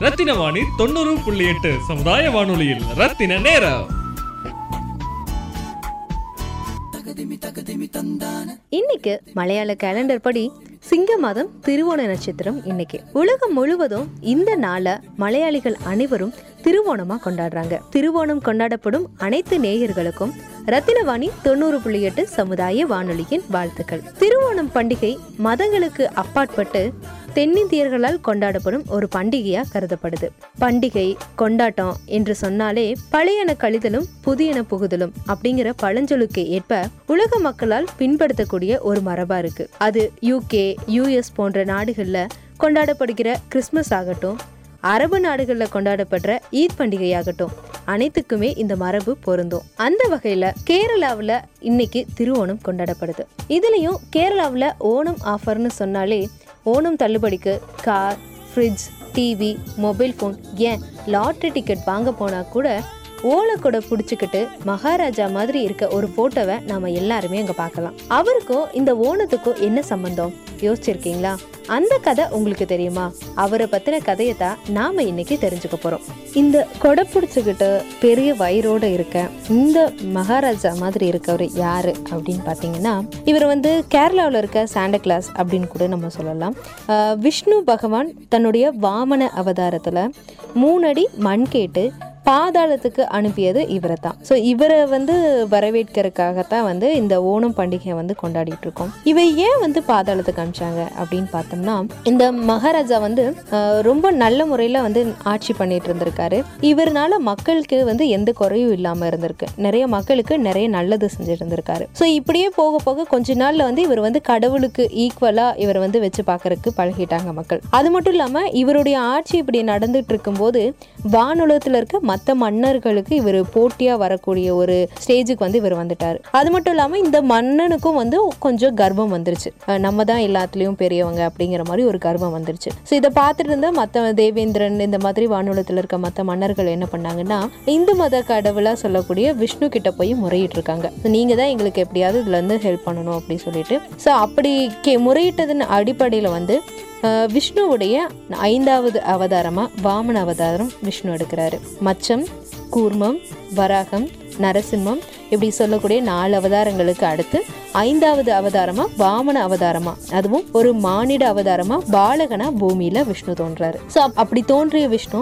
ரத்தின வாணி தொண்ணூறு புள்ளி எட்டு சமுதாய வானொலியில். ரத்தின நேரம். இன்னைக்கு மலையாள கேலண்டர் படி சிங்க மாதம் திருவோண நட்சத்திரம் இன்னைக்கு. உலகம் முழுவதும் இந்த நாளை மலையாளிகள் அனைவரும் திருவோணமா கொண்டாடுறாங்க. திருவோணம் கொண்டாடப்படும் அனைத்து நேயர்களுக்கும் ரத்தினவாணி தொண்ணூறு புள்ளி எட்டு சமுதாய வானொலியின் வாழ்த்துக்கள். திருவோணம் பண்டிகை மதங்களுக்கு அப்பாற்பட்டு தென்னிந்தியர்களால் கொண்டாடப்படும் ஒரு பண்டிகையா கருதப்படுது. பண்டிகை கொண்டாட்டம் என்று சொன்னாலே பழையன கழிதலும் புதியன புகுதலும் அப்படிங்கிற பழஞ்சொலுக்கு ஏற்ப உலக மக்களால் பின்படுத்தக்கூடிய ஒரு மரபா இருக்கு. அது யூகே யூஎஸ் போன்ற நாடுகள்ல கொண்டாடப்படுகிற கிறிஸ்மஸ் ஆகட்டும் அரபு நாடுகளில் கொண்டாடப்படுற ஈத் பண்டிகையாகட்டும் அனைத்துக்குமே இந்த மரபு பொருந்தும். அந்த வகையில கேரளாவில் இன்னைக்கு திருவோணம் கொண்டாடப்படுது. இதுலயும் கேரளாவில் ஓணம் ஆஃபர்னு சொன்னாலே Onam தள்ளுபடிக்கு car fridge TV mobile phone ஏன் லாட்ரி டிக்கெட் வாங்க போனா கூட ஓலைக்கூட பிடிச்சிக்கிட்டு மகாராஜா மாதிரி இருக்க ஒரு போட்டோவை நாம எல்லாருமே அங்கே பார்க்கலாம். அவருக்கும் இந்த ஓணத்துக்கும் என்ன சம்பந்தம்? யோசிச்சிருக்கீங்களா? அந்த கதை உங்களுக்கு தெரியுமா? அவரை பத்தின கதையை தான் நாம இன்னைக்கு தெரிஞ்சுக்க போறோம். இந்த கொடை பிடிச்சுக்கிட்டு பெரிய வயிறோட இருக்க இந்த மகாராஜா மாதிரி இருக்கவர் யாரு அப்படின்னு பார்த்தீங்கன்னா இவர் வந்து கேரளாவில் இருக்க சாண்டா கிளாஸ் அப்படின்னு கூட நம்ம சொல்லலாம். விஷ்ணு பகவான் தன்னுடைய வாமன அவதாரத்தில் மூணடி மண் கேட்டு பாதாளத்துக்கு அனுப்பியது இவரை தான் ஸோ இவரை வந்து வரவேற்கிறதுக்காகத்தான் வந்து இந்த ஓணம் பண்டிகையை வந்து கொண்டாடிட்டு இருக்கோம் இவை ஏன் வந்து பாதாளத்துக்கு அனுப்பிச்சாங்க அப்படின்னு பார்த்தோம்னா இந்த மகாராஜா வந்து ரொம்ப நல்ல முறையில் வந்து ஆட்சி பண்ணிட்டு இருந்திருக்காரு இவர்னால மக்களுக்கு வந்து எந்த குறையும் இல்லாமல் இருந்திருக்கு. நிறைய மக்களுக்கு நிறைய நல்லது செஞ்சுட்டு இருந்திருக்காரு ஸோ இப்படியே போக போக கொஞ்ச நாள்ல வந்து இவர் வந்து கடவுளுக்கு ஈக்குவலாக இவர் வந்து வச்சு பார்க்கறதுக்கு பழகிட்டாங்க மக்கள். அது மட்டும் இல்லாமல் இவருடைய ஆட்சி இப்படி நடந்துட்டு இருக்கும்போது வானுலகத்தில் இருக்க மற்ற மற்ற மன்னர்களுக்கு இவர் போட்டியாக வரக்கூடிய ஒரு ஸ்டேஜுக்கு வந்து இவர் வந்துட்டார். அது மட்டும் இல்லாமல் இந்த மன்னனுக்கும் வந்து கொஞ்சம் கர்வம் வந்துருச்சு. நம்ம தான் எல்லாத்துலேயும் பெரியவங்க அப்படிங்கிற மாதிரி ஒரு கர்வம் வந்துருச்சு. ஸோ இதை பார்த்துட்டு இருந்த மற்ற தேவேந்திரன் இந்த மாதிரி வானுலகத்தில் இருக்க மற்ற மன்னர்கள் என்ன பண்ணாங்கன்னா இந்து மத கடவுளாக சொல்லக்கூடிய விஷ்ணு கிட்ட போய் முறையிட்டு இருக்காங்க. நீங்கள் தான் எங்களுக்கு எப்படியாவது இதுலேருந்து ஹெல்ப் பண்ணணும் அப்படின்னு சொல்லிட்டு. ஸோ அப்படி கே முறையிட்டதன் அடிப்படையில் வந்து விஷ்ணுவுடைய ஐந்தாவது அவதாரமாக வாமன அவதாரம் விஷ்ணு எடுக்கிறாரு. மச்சம் கூர்மம் வராகம் நரசிம்மம் இப்படி சொல்லக்கூடிய நாலு அவதாரங்களுக்கு அடுத்து ஐந்தாவது அவதாரமா வாமன அவதாரமா அதுவும் ஒரு மானிட அவதாரமா பாலகனா பூமியில விஷ்ணு தோன்றாரு. ஸோ அப்படி தோன்றிய விஷ்ணு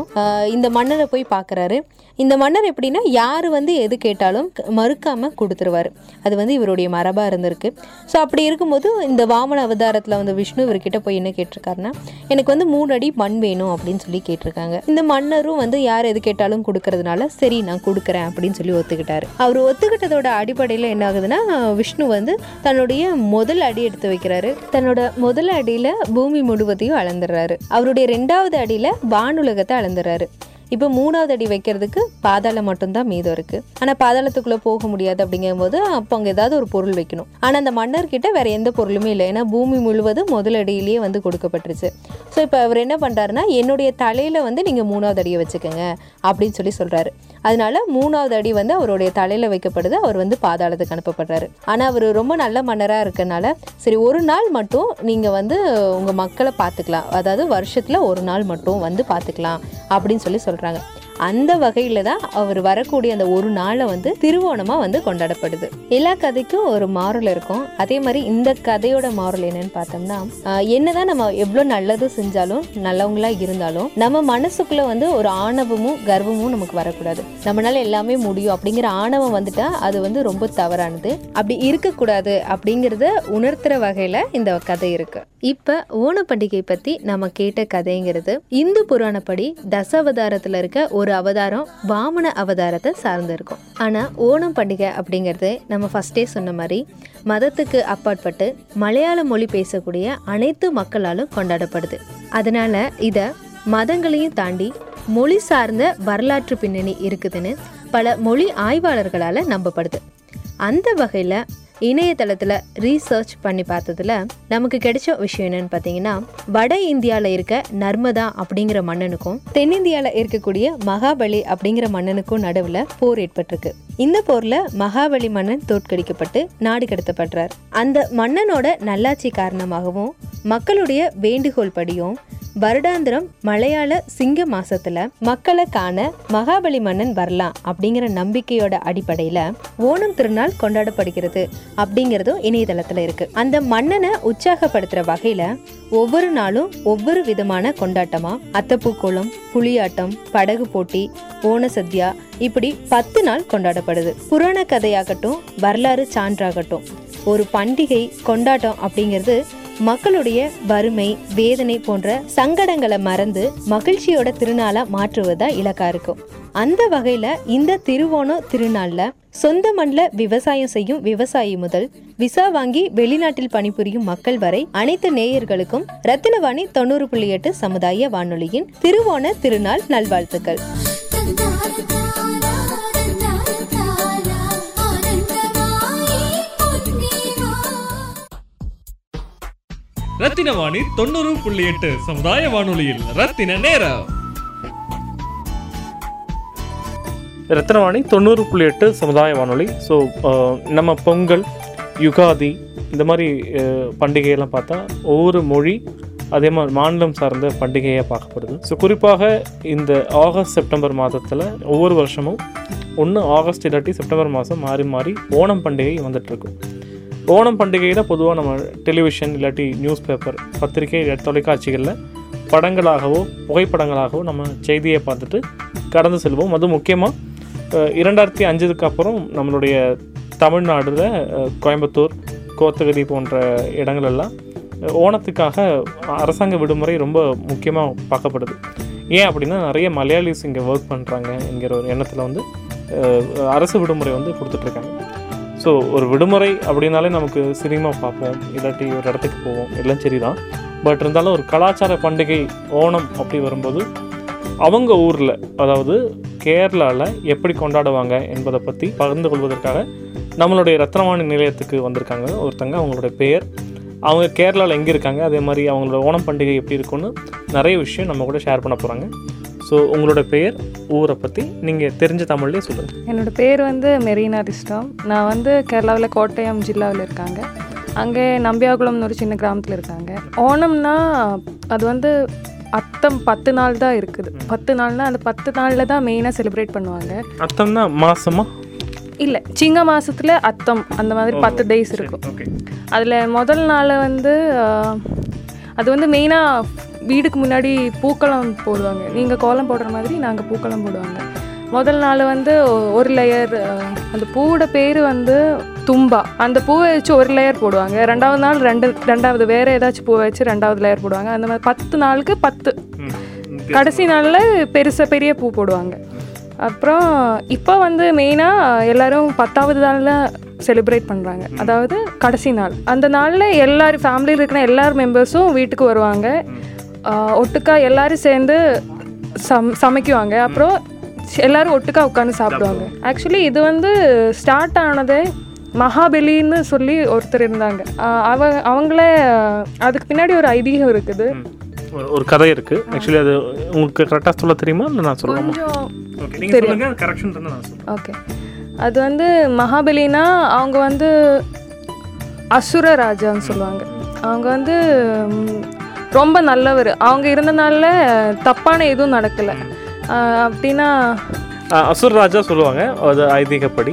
இந்த மன்னரை போய் பார்க்குறாரு இந்த மன்னர் எப்படின்னா யார் வந்து எது கேட்டாலும் மறுக்காமல் மறுக்காம கொடுத்துருவாரு. அது வந்து இவருடைய மரபாக இருந்திருக்கு. ஸோ அப்படி இருக்கும்போது இந்த வாமன அவதாரத்தில் வந்து விஷ்ணு இவர்கிட்ட போய் என்ன கேட்டிருக்காருன்னா எனக்கு வந்து மூணு அடி மண் வேணும் அப்படின்னு சொல்லி கேட்டிருக்காங்க. இந்த மன்னரும் வந்து யார் எது கேட்டாலும் கொடுக்கறதுனால சரி நான் கொடுக்குறேன் அப்படின்னு சொல்லி ஒத்துக்கிட்டாரு அவர் ஒத்துக்கிட்டதோட அடிப்படையில் என்ன ஆகுதுன்னா விஷ்ணு வந்து தன்னுடைய முதல் அடி எடுத்து வைக்கிறாரு. தன்னோட முதல் அடியில பூமி முழுவதையும் அளந்துடுறாரு. அவருடைய ரெண்டாவது அடியில வானுலகத்தை அளந்துடுறாரு. இப்போ மூணாவது அடி வைக்கிறதுக்கு பாதாளம் மட்டும்தான் மீதம் இருக்கு. ஆனால் பாதாளத்துக்குள்ள போக முடியாது அப்படிங்கும்போது அப்போ அங்கே ஏதாவது ஒரு பொருள் வைக்கணும். ஆனால் அந்த மன்னர்கிட்ட வேற எந்த பொருளுமே இல்லை. ஏன்னா பூமி முழுவதும் முதல் அடியிலேயே வந்து கொடுக்கப்பட்டுருச்சு. ஸோ இப்போ அவர் என்ன பண்ணுறாருன்னா என்னுடைய தலையில வந்து நீங்கள் மூணாவது அடியை வச்சுக்கோங்க அப்படின்னு சொல்லி சொல்கிறாரு அதனால மூணாவது அடி வந்து அவருடைய தலையில வைக்கப்படுது. அவர் வந்து பாதாளத்துக்கு அனுப்பப்படுறாரு. ஆனா அவர் ரொம்ப நல்ல மன்னரா இருக்கனால சரி ஒரு நாள் மட்டும் நீங்க வந்து உங்க மக்களை பார்த்துக்கலாம். அதாவது வருஷத்துல ஒரு நாள் மட்டும் வந்து பார்த்துக்கலாம் அப்படின்னு சொல்லி சொல்றாங்க. அந்த வகையில தான் அவர் வரக்கூடிய அந்த ஒரு நாளை வந்து திருவோணமா வந்து கொண்டாடப்படுது. எல்லா கதைக்கும் ஒரு மாறல் இருக்கும். அதே மாதிரி இந்த கதையோட மாறல் என்னன்னு பார்த்தோம்னா என்னதான் நம்ம எவ்வளோ நல்லது செஞ்சாலும் நல்லவங்களா இருந்தாலும் நம்ம மனசுக்குள்ள வந்து ஒரு ஆணவமும் கர்வமும் நமக்கு வரக்கூடாது. நம்மளால எல்லாமே முடியும் அப்படிங்கிற ஆணவம் வந்துட்டா அது வந்து ரொம்ப தவறானது. அப்படி இருக்கக்கூடாது அப்படிங்கிறத உணர்த்துற வகையில இந்த கதை இருக்கு. இப்ப ஓண பண்டிகை பத்தி நம்ம கேட்ட கதைங்கிறது இந்து புராணப்படி தசாவதாரத்துல இருக்க ஒரு ஒரு அவதாரம் வாமன அவதாரத்தை சார்ந்து இருக்கும். ஆனால் ஓணம் பண்டிகை அப்படிங்கிறது நம்ம ஃபஸ்ட்டே சொன்ன மாதிரி மதத்துக்கு அப்பாற்பட்டு மலையாள மொழி பேசக்கூடிய அனைத்து மக்களாலும் கொண்டாடப்படுது. அதனால இதை மதங்களையும் தாண்டி மொழி சார்ந்த வரலாற்று பின்னணி இருக்குதுன்னு பல மொழி ஆய்வாளர்களால் நம்பப்படுது. அந்த வகையில் இணையதளத்தில் ரீசர்ச் பண்ணி பார்த்ததுல நமக்கு கிடைச்ச விஷயம் என்னன்னு பார்த்தீங்கன்னா வட இந்தியாவில் இருக்க நர்மதா அப்படிங்கிற மன்னனுக்கும் தென்னிந்தியாவில் இருக்கக்கூடிய மகாபலி அப்படிங்கிற மன்னனுக்கும் நடுவில் போர் ஏற்பட்டிருக்கு. இந்த போர்ல மகாபலி மன்னன் தோற்கடிக்கப்பட்டு நாடு கடத்தப்படுறார். அந்த மன்னனோட நல்லாட்சி காரணமாகவும் மக்களுடைய வேண்டுகோள் படியும் வருடாந்திரம் மலையாள சிங்க மாசத்துல மக்களை காண மகாபலி மன்னன் வரலாம் அப்படிங்கிற நம்பிக்கையோட அடிப்படையில ஓணம் திருநாள் கொண்டாடப்படுகிறது அப்படிங்கறதும் இணையதளத்துல இருக்கு. அந்த மன்னனை உற்சாகப்படுத்துற வகையில ஒவ்வொரு நாளும் ஒவ்வொரு விதமான கொண்டாட்டமா? அத்தப்பூக்கோளம் புலியாட்டம் படகு போட்டி ஓண சத்யா இப்படி பத்து நாள் கொண்டாடப்படுது. புராண கதையாகட்டும் வரலாறு சான்றாகட்டும் ஒரு பண்டிகை கொண்டாட்டம் அப்படிங்கிறது மக்களுடைய வறுமை வேதனை போன்ற சங்கடங்களை மறந்து மகிழ்ச்சியோட திருநாளா மாற்றுவதா இலக்கா இருக்கும். அந்த வகையில இந்த திருவோணம் திருநாள்ல சொந்த மண்ல விவசாயம் செய்யும் விவசாயி முதல் விசா வாங்கி வெளிநாட்டில் பணிபுரியும் மக்கள் வரை அனைத்து நேயர்களுக்கும் ரத்தினவாணி தொண்ணூறு புள்ளி எட்டு சமுதாய வானொலியின் திருவோண திருநாள் நல்வாழ்த்துக்கள். ரத்தின வாணி தொண்ணூறு புள்ளி எட்டு சமுதாய வானொலியில் ரத்தின நேரம். ரத்னவாணி தொண்ணூறு புள்ளி எட்டு சமுதாய வானொலி. ஸோ நம்ம பொங்கல் யுகாதி இந்த மாதிரி பண்டிகையெல்லாம் பார்த்தா ஒவ்வொரு மொழி அதே மாதிரி மாநிலம் சார்ந்த பண்டிகையாக பார்க்கப்படுது. ஸோ குறிப்பாக இந்த ஆகஸ்ட் செப்டம்பர் மாதத்தில் ஒவ்வொரு வருஷமும் ஒன்று ஆகஸ்ட் இல்லாட்டி செப்டம்பர் மாதம் மாறி மாறி ஓணம் பண்டிகை வந்துட்டுருக்கும் ஓணம் பண்டிகையில் பொதுவாக நம்ம டெலிவிஷன் இல்லாட்டி நியூஸ் பேப்பர் பத்திரிகை தொலைக்காட்சிகளில் படங்களாகவோ புகைப்படங்களாகவோ நம்ம செய்தியை பார்த்துட்டு கடந்து செல்வோம். அது முக்கியமாக இரண்டாயிரத்தி அஞ்சுக்கு அப்புறம் நம்மளுடைய தமிழ்நாடுல கோயம்புத்தூர் கோத்தகிரி போன்ற இடங்களெல்லாம் ஓணத்துக்காக அரசாங்க விடுமுறை ரொம்ப முக்கியமாக பார்க்கப்படுது. ஏன் அப்படின்னா நிறைய மலையாளிஸ் இங்கே ஒர்க் பண்ணுறாங்க என்கிற ஒரு எண்ணத்தில் வந்து அரசு விடுமுறை வந்து கொடுத்துட்ருக்காங்க ஸோ ஒரு விடுமுறை அப்படின்னாலே நமக்கு சினிமா பார்ப்போம் இல்லாட்டி ஒரு இடத்துக்கு போவோம் எல்லாம் சரிதான். பட் இருந்தாலும் ஒரு கலாச்சார பண்டிகை ஓணம் அப்படி வரும்போது அவங்க ஊரில் அதாவது கேரளாவில் எப்படி கொண்டாடுவாங்க என்பதை பற்றி பகிர்ந்து கொள்வதற்காக நம்மளுடைய ரத்னவாணி நிலையத்துக்கு வந்திருக்காங்க. ஒருத்தங்க அவங்களுடைய பெயர். அவங்க கேரளாவில் எங்கே இருக்காங்க அதே மாதிரி அவங்களோட ஓணம் பண்டிகை எப்படி இருக்குன்னு நிறைய விஷயம் நம்ம கூட ஷேர் பண்ண போகிறாங்க ஸோ உங்களோட பெயர் ஊரை பற்றி நீங்கள் தெரிஞ்ச தமிழ்லேயே சொல்லுங்கள் என்னோட பேர் வந்து மெரீனா ரிஸ்டாம் நான் வந்து கேரளாவில் கோட்டயம் ஜில்லாவில் இருக்காங்க. அங்கே நம்பியாகுளம்னு ஒரு சின்ன கிராமத்தில் இருக்காங்க. ஓணம்னா அது வந்து அத்தம் பத்து நாள் தான் இருக்குது. பத்து நாள்னா அந்த பத்து நாளில் தான் மெயினாக செலிப்ரேட் பண்ணுவாங்க. அர்த்தம்னா மாசமா? இல்லை சிங்க மாசத்துல அத்தம் அந்த மாதிரி பத்து டேஸ் இருக்கும். அதில் முதல் நாள் வந்து அது வந்து மெயினாக வீடுக்கு முன்னாடி பூக்களம் போடுவாங்க. நீங்கள் கோலம் போடுற மாதிரி நாங்கள் பூக்களம் போடுவாங்க. முதல் நாள் வந்து ஒரு லேயர் அந்த பூவோட பேர் வந்து தும்பா. அந்த பூவை வச்சு ஒரு லேயர் போடுவாங்க. ரெண்டாவது நாள் ரெண்டு ரெண்டாவது வேறு ஏதாச்சும் பூவை வச்சு ரெண்டாவது லேயர் போடுவாங்க. அந்த மாதிரி பத்து நாளுக்கு பத்து. கடைசி நாளில் பெருசாக பெரிய பூ போடுவாங்க. அப்புறம் இப்போ வந்து மெயினாக எல்லாரும் பத்தாவது நாளில் செலிப்ரேட் பண்ணுறாங்க அதாவது கடைசி நாள். அந்த நாளில் எல்லாரும் ஃபேமிலியில் இருக்கிற எல்லார் மெம்பர்ஸும் வீட்டுக்கு வருவாங்க. ஒட்டுக்கா எல்லாரும் சேர்ந்து சம் சமைக்குவாங்க. அப்புறம் எல்லாரும் ஒட்டுக்கா உட்காந்து சாப்பிடுவாங்க. ஆக்சுவலி இது வந்து ஸ்டார்ட் ஆனதே மகாபலின்னு சொல்லி ஒருத்தர் இருந்தாங்க. அவ அவங்களே அதுக்கு பின்னாடி ஒரு ஐதீகம் இருக்குது. ஒரு- கதை இருக்குது ஆக்சுவலி அது உங்களுக்கு கரெக்டாக சொல்ல தெரியுமா? நான் சொல்லலாமா கொஞ்சம் ஓகே அது வந்து மகாபலினா அவங்க வந்து அசுர ராஜான்னு சொல்லுவாங்க. அவங்க வந்து ரொம்ப நல்லவர். அவங்க இருந்தனால தப்பான எதுவும் நடக்கலை. அப்படின்னா அசுர ராஜா சொல்லுவாங்க. அது ஐதீகப்படி.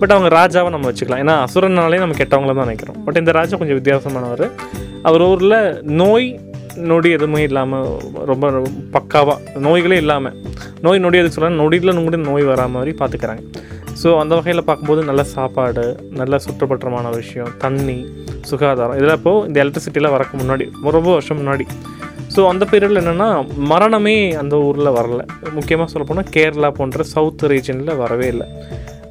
பட் அவங்க ராஜாவை நம்ம வச்சுக்கலாம். ஏன்னா அசுரனாலே நம்ம கெட்டவங்கள தான் நினைக்கிறோம். பட் இந்த ராஜா கொஞ்சம் வித்தியாசமானவர். அவர் ஊரில் நோய் நொடி எதுவுமே இல்லாமல் ரொம்ப பக்காவாக நோய்களே இல்லாமல் நோய் நொடி எதுக்கு சொல்கிறாங்க நொடியில் கூட நோய் வரா மாதிரி பார்த்துக்கிறாங்க ஸோ அந்த வகையில் பார்க்கும்போது நல்ல சாப்பாடு நல்ல சுற்றுப்பற்றமான விஷயம் தண்ணி சுகாதாரம். இதெல்லாம் இப்போது இந்த எலக்ட்ரிசிட்டியில் வரக்கு முன்னாடி ரொம்ப வருஷம் முன்னாடி. ஸோ அந்த பீரியடில் என்னென்னா மரணமே அந்த ஊரில் வரல. முக்கியமாக சொல்லப்போனால் கேரளா போன்ற சவுத் ரீஜனில் வரவே இல்லை.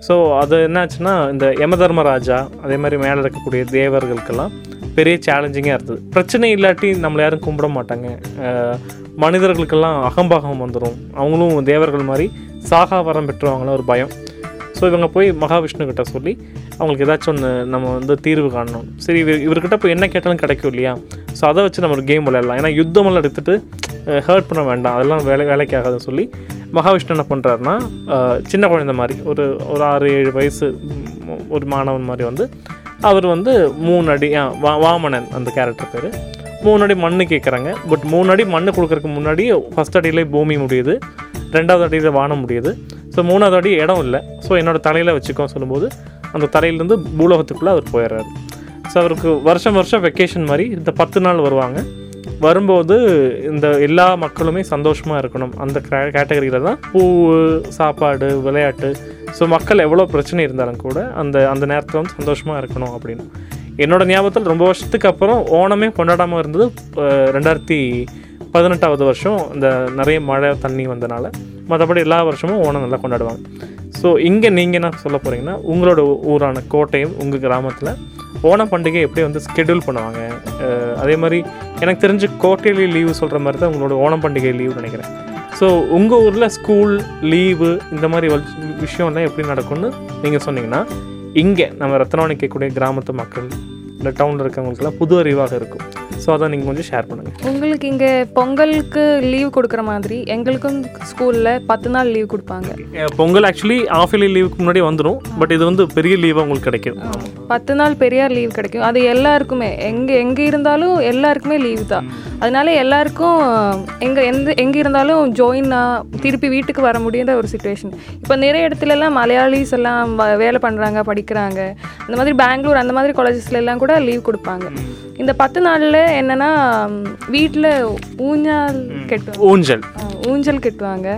ஸோ அது என்னாச்சுன்னா இந்த யமதர்மராஜா அதே மாதிரி மேலே இருக்கக்கூடிய தேவர்களுக்கெல்லாம் பெரிய சேலஞ்சிங்காக இருந்தது. பிரச்சனை இல்லாட்டி நம்மளை யாரும் கும்பிட மாட்டாங்க. மனிதர்களுக்கெல்லாம் அகம்பாகம் வந்துடும் அவங்களும் தேவர்கள் மாதிரி சாகா வரம் பெற்றுவாங்களோ ஒரு பயம். ஸோ இவங்க போய் மகாவிஷ்ணுக்கிட்ட சொல்லி அவங்களுக்கு ஏதாச்சும் ஒன்று நம்ம வந்து தீர்வு காணணும். சரி இவர் இவர்கிட்ட போய் என்ன கேட்டாலும் கிடைக்கும் இல்லையா? ஸோ அதை வச்சு நம்ம ஒரு கேம் விளையாடலாம். ஏன்னா யுத்தமெல்லாம் எடுத்துகிட்டு ஹர்ட் பண்ண வேண்டாம். அதெல்லாம் வேலை வேலைக்கு ஆகாதுன்னு சொல்லி மகாவிஷ்ணு என்ன பண்ணுறாருன்னா சின்ன குழந்தை மாதிரி ஒரு ஒரு ஆறு ஏழு வயசு ஒரு மாணவன் மாதிரி வந்து அவர் வந்து மூணு அடி வா வாமனன் அந்த கேரக்டர் பேர். மூணு அடி மண்ணு கேட்குறாங்க பட் மூணு அடி மண் கொடுக்குறதுக்கு முன்னாடி ஃபஸ்ட் அடியிலே பூமி முடியுது. ரெண்டாவது அடியில் வானம் முடியுது. ஸோ மூணாவது அடி இடம் இல்லை. ஸோ என்னோட தலையில் வச்சுக்கோ சொல்லும்போது அந்த தலையிலேருந்து பூலோகத்துக்குள்ளே அவர் போயிடுறாரு. ஸோ அவருக்கு வருஷம் வருஷம் வெக்கேஷன் மாதிரி இந்த பத்து நாள் வருவாங்க. வரும்போது இந்த எல்லா மக்களுமே சந்தோஷமாக இருக்கணும். அந்த கேட்டகரியில் தான் பூ சாப்பாடு விளையாட்டு. ஸோ மக்கள் எவ்வளோ பிரச்சனை இருந்தாலும் கூட அந்த அந்த நேரத்தில் வந்து சந்தோஷமாக இருக்கணும் அப்படின்னு. என்னோடய ஞாபகத்தில் ரொம்ப வருஷத்துக்கு அப்புறம் ஓணமே கொண்டாடாமல் இருந்தது ரெண்டாயிரத்தி பதினெட்டாவது வருஷம் இந்த நிறைய மழை தண்ணி வந்தனால மற்றபடி எல்லா வருஷமும் ஓணம் நல்லா கொண்டாடுவாங்க. ஸோ இங்கே நீங்கள் என்ன சொல்ல போகிறீங்கன்னா உங்களோட ஊரான கோட்டையும் உங்கள் கிராமத்தில் ஓணம் பண்டிகை எப்படி வந்து ஸ்கெடியூல் பண்ணுவாங்க? அதே மாதிரி எனக்கு தெரிஞ்சு கோட்டையிலேயே லீவு சொல்கிற மாதிரி தான் உங்களோட ஓணம் பண்டிகை லீவு நினைக்கிறேன். ஸோ உங்கள் ஊரில் ஸ்கூல் லீவு இந்த மாதிரி விஷயம்லாம் எப்படி நடக்கும்னு நீங்கள் சொன்னீங்கன்னா இங்கே நம்ம ரத்னவாணி கேட்கக்கூடிய கிராமத்து மக்கள் இந்த டவுனில் இருக்கவங்களுக்குலாம் புது அறிவாக இருக்கும். ஸோ அதை நீங்கள் கொஞ்சம் ஷேர் பண்ணுங்கள் உங்களுக்கு இங்கே பொங்கலுக்கு லீவ் கொடுக்குற மாதிரி எங்களுக்கும் ஸ்கூலில் பத்து நாள் லீவ் கொடுப்பாங்க. பொங்கல் ஆக்சுவலி ஆஃப் இயர்லி லீவுக்கு முன்னாடி வந்துடும் பட் இது வந்து பெரிய லீவாக உங்களுக்கு கிடைக்கும். பத்து நாள் பெரியார் லீவ் கிடைக்கும். அது எல்லாருக்குமே. எங்கே எங்கே இருந்தாலும் எல்லாருக்குமே லீவ் தான். அதனால எல்லாருக்கும் எங்கே எந்த எங்கே இருந்தாலும் ஜாயின் திருப்பி வீட்டுக்கு வர முடியாத ஒரு சுச்சுவேஷன் இப்போ நிறைய இடத்துல எல்லாம் மலையாளிஸ் எல்லாம் வேலை பண்ணுறாங்க படிக்கிறாங்க. அந்த மாதிரி பெங்களூர் அந்த மாதிரி காலேஜஸ்ல எல்லாம் கூட லீவ் கொடுப்பாங்க. இந்த பத்து நாளில் என்னென்னா வீட்டில் ஊஞ்சல் கெட்டுவாங்க. ஊஞ்சல். ஊஞ்சல் கட்டுவாங்க.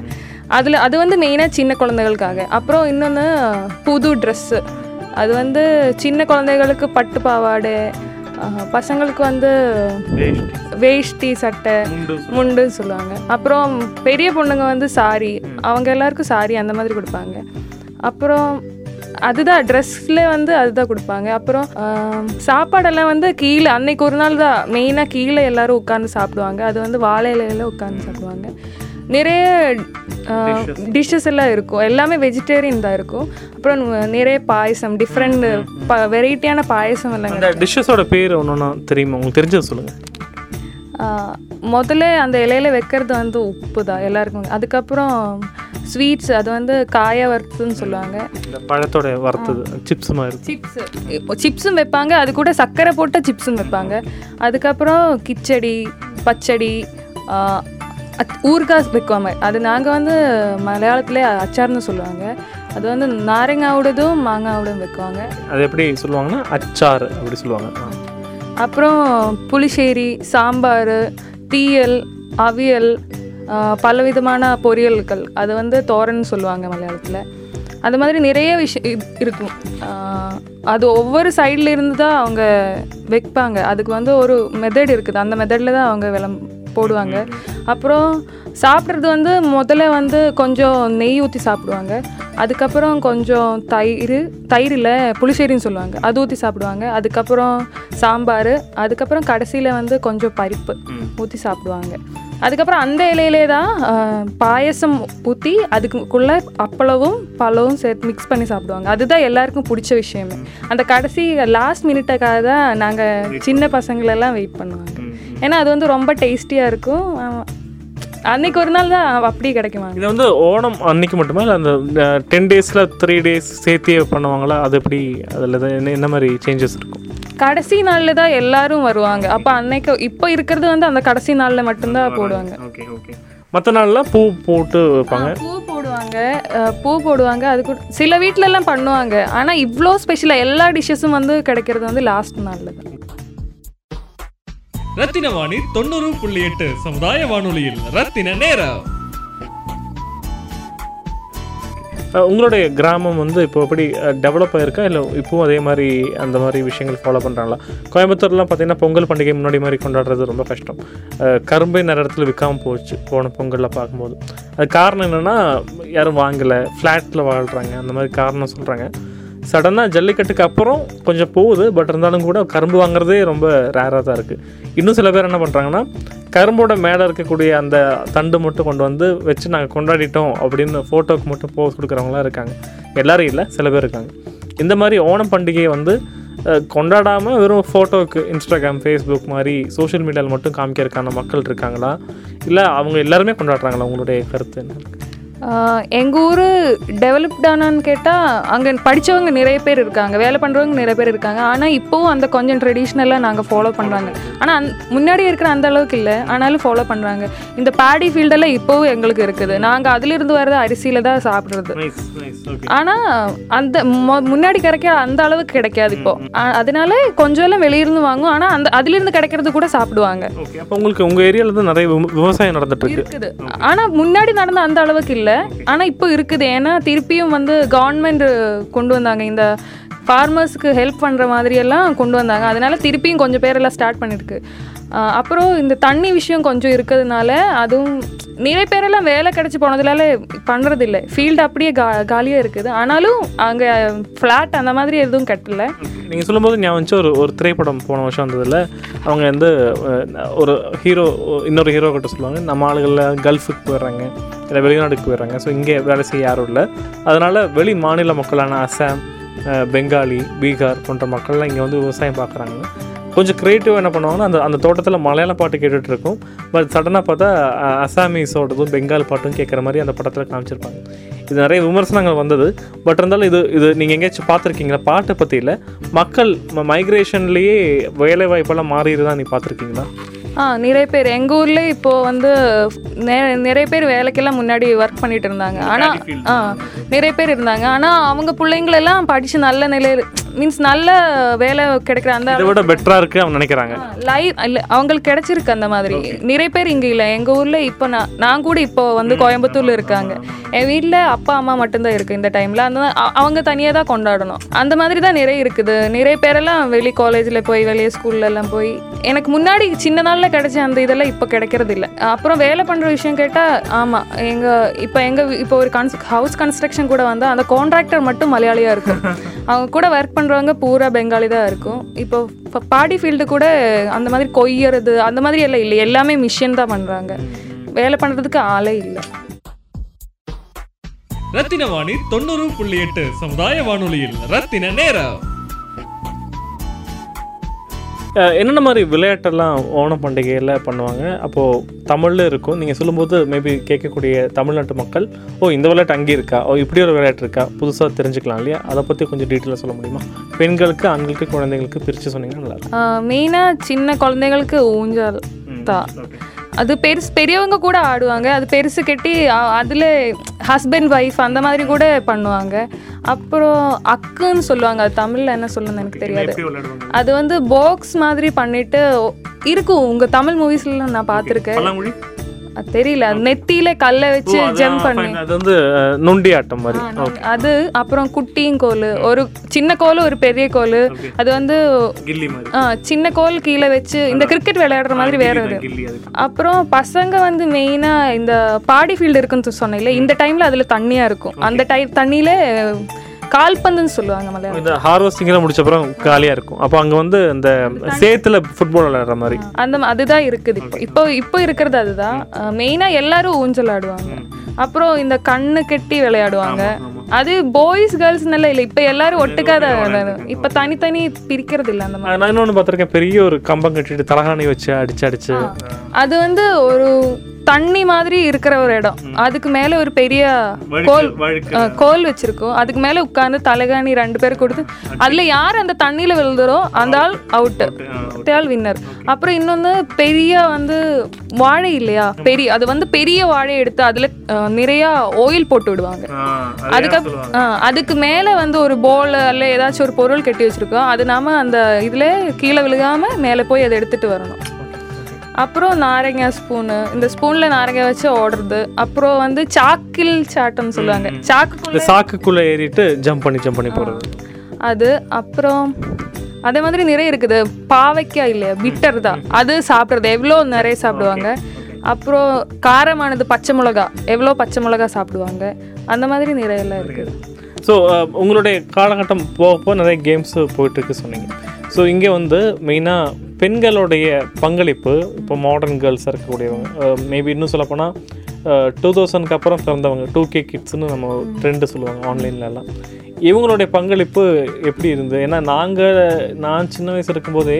அதில் அது வந்து மெயினாக சின்ன குழந்தைகளுக்காக. அப்புறம் இன்னொன்று புது ட்ரெஸ்ஸு அது வந்து சின்ன குழந்தைகளுக்கு பட்டு பாவாடை பசங்களுக்கு வந்து வேஷ்டி. சட்டை முண்டுன்னு சொல்லுவாங்க. அப்புறம் பெரிய பொண்ணுங்க வந்து சாரி அவங்க எல்லாருக்கும் சாரி அந்த மாதிரி கொடுப்பாங்க. அப்புறம் அதுதான் ட்ரெஸ்ல வந்து அதுதான் கொடுப்பாங்க. அப்புறம் சாப்பாடெல்லாம் வந்து கீழே அன்னைக்கு ஒரு நாள் தான் மெயினாக கீழே எல்லாரும் உட்காந்து சாப்பிடுவாங்க. அது வந்து வாழை இலையில உட்காந்து சாப்பிடுவாங்க. நிறைய டிஷ்ஷஸ் எல்லாம் இருக்கும். எல்லாமே வெஜிடேரியன் தான் இருக்கும். அப்புறம் நிறைய பாயசம் டிஃப்ரெண்ட் வெரைட்டியான பாயசம் எல்லாம் அந்த டிஷ்ஷஸோட பேர் ஒன்றுனா தெரியுமா? உங்களுக்கு தெரிஞ்சது சொல்லுங்கள் முதல்ல அந்த இலையில வைக்கிறது வந்து உப்பு தான் எல்லாருக்கும். அதுக்கப்புறம் ஸ்வீட்ஸ் அது வந்து காய வறுத்துன்னு சொல்லுவாங்க. இந்த பழத்தோட வறுத்தது சிப்ஸ் மாதிரி. சிப்ஸ். சிப்ஸும் வைப்பாங்க அது கூட சர்க்கரை போட்ட சிப்ஸும் வைப்பாங்க. அதுக்கப்புறம் கிச்சடி பச்சடி ஊறுகாய் வைக்குவாங்க அது நாங்கள் வந்து மலையாளத்திலே அச்சார்னு சொல்லுவாங்க. அது வந்து நாரங்காவோடதும் மாங்காவோடதும் வைக்குவாங்க அது எப்படி சொல்லுவாங்கன்னா அச்சார் அப்படி சொல்லுவாங்க. அப்புறம் புளிச்சேரி சாம்பார் தீயல் அவியல் பலவிதமான பொரியல்கள். அது வந்து தோரன் சொல்லுவாங்க மலையாளத்தில். அது மாதிரி நிறைய விஷயம் இருக்கும். அது ஒவ்வொரு சைடில் இருந்து தான் அவங்க வைப்பாங்க. அதுக்கு வந்து ஒரு மெத்தட் இருக்குது. அந்த மெத்தடில் தான் அவங்க விளம் போடுவாங்க. அப்புறம் சாப்பிட்றது வந்து முதல்ல வந்து கொஞ்சம் நெய் ஊற்றி சாப்பிடுவாங்க. அதுக்கப்புறம் கொஞ்சம் தயிர் தயிரில் புளிச்சேரின்னு சொல்லுவாங்க. அது ஊற்றி சாப்பிடுவாங்க. அதுக்கப்புறம் சாம்பார். அதுக்கப்புறம் கடைசியில் வந்து கொஞ்சம் பருப்பு ஊற்றி சாப்பிடுவாங்க. அதுக்கப்புறம் அந்த இலையிலே தான் பாயசம் ஊற்றி அதுக்குள்ளே அப்பளவும் பழவும் சேர்த்து மிக்ஸ் பண்ணி சாப்பிடுவாங்க. அதுதான் எல்லாருக்கும் பிடிச்ச விஷயமே. அந்த கடைசி லாஸ்ட் மினிட்டுக்காக தான் நாங்கள் சின்ன பசங்களெல்லாம் வெயிட் பண்ணுவாங்க. ஏன்னா அது வந்து ரொம்ப டேஸ்டியாக இருக்கும். அன்னைக்கு ஒரு நாள் தான் அப்படி கிடைக்குமாங்க இது வந்து ஓணம் அன்னைக்கு மட்டுமா? இல்லை அந்த டென் டேஸில் த்ரீ டேஸ் சேர்த்தியே பண்ணுவாங்களா? அது எப்படி அதில் என்ன என்ன மாதிரி சேஞ்சஸ் இருக்கும்? கடைசி நாளில் தான் எல்லாரும் வருவாங்க. அப்போ அன்னைக்கு இப்போ இருக்கிறது வந்து அந்த கடைசி நாளில் மட்டும்தான் போடுவாங்க. Okay okay. மற்ற நாள்லாம் பூ போட்டு வைப்பாங்க. பூ போடுவாங்க. பூ போடுவாங்க. அது கூட சில வீட்ல எல்லாம் பண்ணுவாங்க. ஆனால் இவ்வளோ ஸ்பெஷலாக எல்லா டிஷ்ஷஸும் வந்து கிடைக்கிறது வந்து லாஸ்ட் நாளில் தான். ரத்தின வாணி தொண்ணூறு புள்ளி எட்டு சமுதாய வானொலியில் ரத்தின நேரம். உங்களுடைய கிராமம் வந்து இப்போ எப்படி டெவலப் ஆயிருக்கா? இல்லை இப்போவும் அதே மாதிரி அந்த மாதிரி விஷயங்கள் ஃபாலோ பண்ணுறாங்களா கோயம்புத்தூர்லாம் பார்த்தீங்கன்னா பொங்கல் பண்டிகை முன்னாடி மாதிரி கொண்டாடுறது ரொம்ப கஷ்டம். கரும்பை கரும்பே நிறைய இடத்துல விற்காம போச்சு போன பொங்கலில் பார்க்கும்போது. அது காரணம் என்னென்னா யாரும் வாங்கலை ஃப்ளாட்டில் வாழ்கிறாங்க அந்த மாதிரி காரணம் சொல்கிறாங்க சடனாக ஜல்லிக்கட்டுக்கு அப்புறம் கொஞ்சம் போகுது பட் இருந்தாலும் கூட கரும்பு வாங்குறதே ரொம்ப ரேராக தான் இருக்குது இன்னும் சில பேர் என்ன பண்ணுறாங்கன்னா கரும்போட மேலே இருக்கக்கூடிய அந்த தண்டு மட்டும் கொண்டு வந்து வச்சு நாங்கள் கொண்டாடிட்டோம் அப்படின்னு ஃபோட்டோக்கு மட்டும் போஸ் கொடுக்குறவங்களாம் இருக்காங்க. எல்லோரும் இல்லை சில பேர் இருக்காங்க. இந்த மாதிரி ஓணம் பண்டிகையை வந்து கொண்டாடாமல் வெறும் ஃபோட்டோவுக்கு இன்ஸ்டாகிராம் ஃபேஸ்புக் மாதிரி சோஷியல் மீடியாவில் மட்டும் காமிக்கிறதுக்கான மக்கள் இருக்காங்களா? இல்லை அவங்க எல்லாருமே கொண்டாடுறாங்களா? உங்களுடைய கருத்து என்ன? எங்கள் ஊர் டெவலப்டானான்னு கேட்டால் அங்கே படித்தவங்க நிறைய பேர் இருக்காங்க வேலை பண்ணுறவங்க நிறைய பேர் இருக்காங்க. ஆனால் இப்போவும் அந்த கொஞ்சம் ட்ரெடிஷ்னலாக நாங்கள் ஃபாலோ பண்ணுறாங்க ஆனால் அந் முன்னாடி இருக்கிற அந்த அளவுக்கு இல்லை. ஆனாலும் ஃபாலோ பண்ணுறாங்க இந்த பேடி ஃபீல்டெல்லாம் இப்போவும் எங்களுக்கு இருக்குது. நாங்கள் அதிலிருந்து வர்றது அரிசியில் தான் சாப்பிட்றது. ஆனால் அந்த முன்னாடி கிடைக்கிற அந்த அளவுக்கு கிடைக்காது இப்போ. அதனால கொஞ்சம் எல்லாம் வெளியிருந்து வாங்குவோம். ஆனால் அந்த அதிலிருந்து கிடைக்கிறது கூட சாப்பிடுவாங்க. உங்களுக்கு உங்கள் ஏரியாவில் தான் நிறைய விவ- விவசாயம் நடந்துட்டு இருக்கு. இருக்குது. ஆனா முன்னாடி நடந்த அந்த அளவுக்கு இல்ல. ஆனால் இப்போ இருக்குது. ஏன்னா திருப்பியும் வந்து கவர்மெண்ட் கொண்டு வந்தாங்க. இந்த ஃபார்மர்ஸ்க்கு ஹெல்ப் பண்ணுற மாதிரியெல்லாம் கொண்டு வந்தாங்க. அதனால திருப்பியும் கொஞ்சம் பேரெல்லாம் ஸ்டார்ட் பண்ணிருக்கு அப்புறம் இந்த தண்ணி விஷயம் கொஞ்சம் இருக்கிறதுனால அதுவும் நிறைய பேரெல்லாம் வேலை கிடச்சி போனதுனால பண்ணுறது இல்லை ஃபீல்டு அப்படியே கா காலியாக இருக்குது. ஆனாலும் அங்கே ஃப்ளாட் அந்த மாதிரி எதுவும் கட்டல. நீங்கள் சொல்லும்போது ஞாபகம் வந்துச்சு ஒரு ஒரு திரைப்படம் போன வருஷம் வந்ததில் அவங்க வந்து ஒரு ஹீரோ இன்னொரு ஹீரோ கிட்ட சொல்லுவாங்க நம்ம ஆளுகளில் கல்ஃபுக்கு போயிடுறாங்க இல்லை வெளிநாட்டுக்கு போயிடுறாங்க ஸோ இங்கே வேலை செய்ய யாரும் இல்லை. அதனால் வெளி மாநில மக்களான அசாம் பெங்காலி பீகார் போன்ற மக்கள்லாம் இங்கே வந்து விவசாயம் பார்க்குறாங்க கொஞ்சம் க்ரியேட்டிவாக என்ன பண்ணுவாங்கன்னா அந்த அந்த தோட்டத்தில் மலையாள பாட்டு கேட்டுட்டு இருக்கும் பட் சடனாக பார்த்தா அசாமீஸோடதும் பெங்கால் பாட்டும் கேட்குற மாதிரி அந்த படத்தில் காமிச்சிருப்பாங்க. இது நிறைய விமர்சனங்கள் வந்தது. பட் இருந்தாலும் இது இது நீங்கள் எங்கேயாச்சும் பார்த்துருக்கீங்களா? பாட்டை பற்றி இல்லை. மக்கள் மைக்ரேஷன்லேயே வேலை வாய்ப்பெல்லாம் மாறிடுதான் நீ பார்த்துருக்கீங்களா? ஆ நிறைய பேர். எங்கள் ஊரில் இப்போது வந்து நெ- நிறைய பேர் வேலைக்கெல்லாம் முன்னாடி ஒர்க் பண்ணிட்டு இருந்தாங்க. ஆனால் ஆ நிறைய பேர் இருந்தாங்க. ஆனால் அவங்க பிள்ளைங்களெல்லாம் படித்து நல்ல நிலையில் மீன்ஸ் நல்ல வேலை கிடைக்கிற அந்த இதை விட பெட்டராக இருக்குது அவங்க நினைக்கிறாங்க. லைவ் இல்லை அவங்களுக்கு கிடைச்சிருக்கு அந்த மாதிரி. நிறைய பேர் இங்கே இல்லை. எங்கள் ஊரில் இப்போ நான் நான் கூட இப்போ வந்து கோயம்புத்தூரில் இருக்காங்க. என் வீட்டில் அப்பா அம்மா மட்டும்தான் இருக்குது இந்த டைமில் அந்த அவங்க தனியாக தான் கொண்டாடணும். அந்த மாதிரி தான் நிறைய இருக்குது. நிறைய பேரெல்லாம் வெளி காலேஜில் போய் வெளியே ஸ்கூல்ல எல்லாம் போய் எனக்கு முன்னாடி சின்ன நாளில் கிடைச்ச அந்த இதெல்லாம் இப்போ கிடைக்கிறது இல்லை. அப்புறம் வேலை பண்ணுற விஷயம் கேட்டால் ஆமாம் எங்கள் இப்போ எங்கள் இப்போ ஒரு கன்ஸ் ஹவுஸ் கன்ஸ்ட்ரக்ஷன் கூட வந்தால் அந்த கான்ட்ராக்டர் மட்டும் மலையாளியாக இருக்கும். அவங்க கூட ஒர்க் பண்ணுறவங்க பூரா பெங்காலி தான் இருக்கும். இப்போ இப்போ பாடி ஃபீல்டு கூட அந்த மாதிரி கொய்யறது அந்த மாதிரி எல்லாம் இல்லை. எல்லாமே மிஷின் தான் பண்ணுறாங்க வேலை பண்ணுறதுக்கு ஆளே இல்லை. ரத்தின வாணி தொண்ணூறு புள்ளி எட்டு சமுதாய வானொலியில் ரத்தின நேரம். என்னென்ன மாதிரி விளையாட்டெல்லாம் ஓணம் பண்டிகையில் பண்ணுவாங்க? அப்போது தமிழில் இருக்கும். நீங்கள் சொல்லும்போது மேபி கேட்கக்கூடிய தமிழ்நாட்டு மக்கள் ஓ இந்த விளையாட்டு அங்கே இருக்கா? ஓ இப்படி ஒரு விளையாட்டு இருக்கா? புதுசாக தெரிஞ்சுக்கலாம் இல்லையா? அதை பற்றி கொஞ்சம் டீட்டெயிலாக சொல்ல முடியுமா? பெண்களுக்கு ஆண்களுக்கு குழந்தைங்களுக்கு பிரித்து சொன்னீங்கன்னா நல்லா மெயினாக சின்ன குழந்தைங்களுக்கு ஊஞ்சல் தான். அது பெருசு பெரியவங்க கூட ஆடுவாங்க. அது பெருசு கட்டி அதில் ஹஸ்பண்ட் ஒய்ஃப் அந்த மாதிரி கூட பண்ணுவாங்க. அப்புறம் அக்குன்னு சொல்லுவாங்க. அது தமிழில் என்ன சொல்லணும்னு எனக்கு தெரியாது. அது வந்து பாக்ஸ் மாதிரி பண்ணிட்டு இருக்கும் உங்கள் தமிழ் மூவிஸ்ல நான் பார்த்துருக்கேன். அது தெரியல. நெத்தியில கல்லை வச்சு ஜம்ப் பண்ணி. அது வந்து நொண்டி ஆட்டம் மாதிரி. அது அப்புறம் குட்டியும் கோல். ஒரு சின்ன கோல் ஒரு பெரிய கோல். அது வந்து சின்ன கோல் கீழே வச்சு இந்த கிரிக்கெட் விளையாடுற மாதிரி வேற ஒரு அப்புறம் பசங்க வந்து மெயினாக இந்த பாடி ஃபீல்டு இருக்குன்னு சொன்னேன்ல இந்த டைமில் அதில் தண்ணியாக இருக்கும். அந்த டை தண்ணியில் கால்பந்துன்னு சொல்லுவாங்க மலையாளம் இந்த ஹார்வெஸ்டிங்லாம் முடிச்ச அப்புறம் காலியாக இருக்கும். அப்போ அங்கே வந்து இந்த சேத்துல ஃபுட்பால் விளையாடுற மாதிரி. அந்த அதுதான் இருக்குது இப்போ. இப்போ இப்போ இருக்கிறது அதுதான். மெயினாக எல்லாரும் ஊஞ்சல் ஆடுவாங்க அப்புறம் இந்த கண்ணு கட்டி விளையாடுவாங்க. அது பாய்ஸ் கேர்ள்ஸ்னால இல்லை இப்போ எல்லாரும் ஒட்டுக்காத இப்போ தனித்தனி பிரிக்கிறது இல்லை அந்த மாதிரி நான் இன்னொன்று பார்த்துருக்கேன். பெரிய ஒரு கம்பம் கட்டிட்டு தலகாணி வச்சு அடிச்சு அடிச்சு. அது வந்து ஒரு தண்ணி மாதிரி இருக்கிற ஒரு இடம். அதுக்கு மேலே ஒரு பெரிய கோல் கோல் வச்சிருக்கோம். அதுக்கு மேலே உட்காந்து தலைகாணி ரெண்டு பேர் கொடுத்து அதில் யார் அந்த தண்ணியில் விழுதுறோ அந்த ஆள் அவுட்டு ஆள் வின்னர் அப்புறம் இன்னொன்று பெரிய வந்து வாழை இல்லையா? பெரிய அது வந்து பெரிய வாழை எடுத்து அதில் நிறையா ஆயில் போட்டு விடுவாங்க. அதுக்கு அதுக்கு மேலே வந்து ஒரு போல் அல்ல ஏதாச்சும் ஒரு பொருள் கட்டி வச்சிருக்கோம். அது நாம அந்த இதில் கீழே விழுகாம மேலே போய் அதை எடுத்துட்டு வரணும். அப்புறம் நாரங்காய் ஸ்பூனு இந்த ஸ்பூனில் நாரங்காய் வச்சு ஓடுறது. அப்புறம் வந்து சாக்கில் சாட்டம்னு சொல்லுவாங்க. சாக்குக்குள்ள சாக்குக்குள்ளே ஏறிட்டு ஜம்ப் பண்ணி ஜம்ப் பண்ணி போகிறது அது அப்புறம் அதே மாதிரி நிறைய இருக்குது. பாவைக்காய் இல்லையா? பிட்டர் தான். அது சாப்பிட்றது. எவ்வளோ நிறைய சாப்பிடுவாங்க. அப்புறம் காரமானது பச்சை மிளகா. எவ்வளோ பச்சை மிளகா சாப்பிடுவாங்க? அந்த மாதிரி நிறைய எல்லாம் இருக்குது. ஸோ உங்களுடைய காலகட்டம் போக போக நிறைய கேம்ஸ் போயிட்டுருக்கு சொன்னீங்க. ஸோ இங்கே வந்து மெயினாக பெண்களுடைய பங்களிப்பு இப்போ மாடர்ன் கேர்ள்ஸாக இருக்கக்கூடியவங்க மேபி இன்னும் சொல்லப்போனால் டூ தௌசண்ட்க்கு அப்புறம் பிறந்தவங்க டூ கே கிட்ஸ்னு நம்ம ட்ரெண்டு சொல்லுவாங்க ஆன்லைன்ல எல்லாம். இவங்களுடைய பங்களிப்பு எப்படி இருந்தது? ஏன்னா நாங்கள் நான் சின்ன வயசு இருக்கும்போதே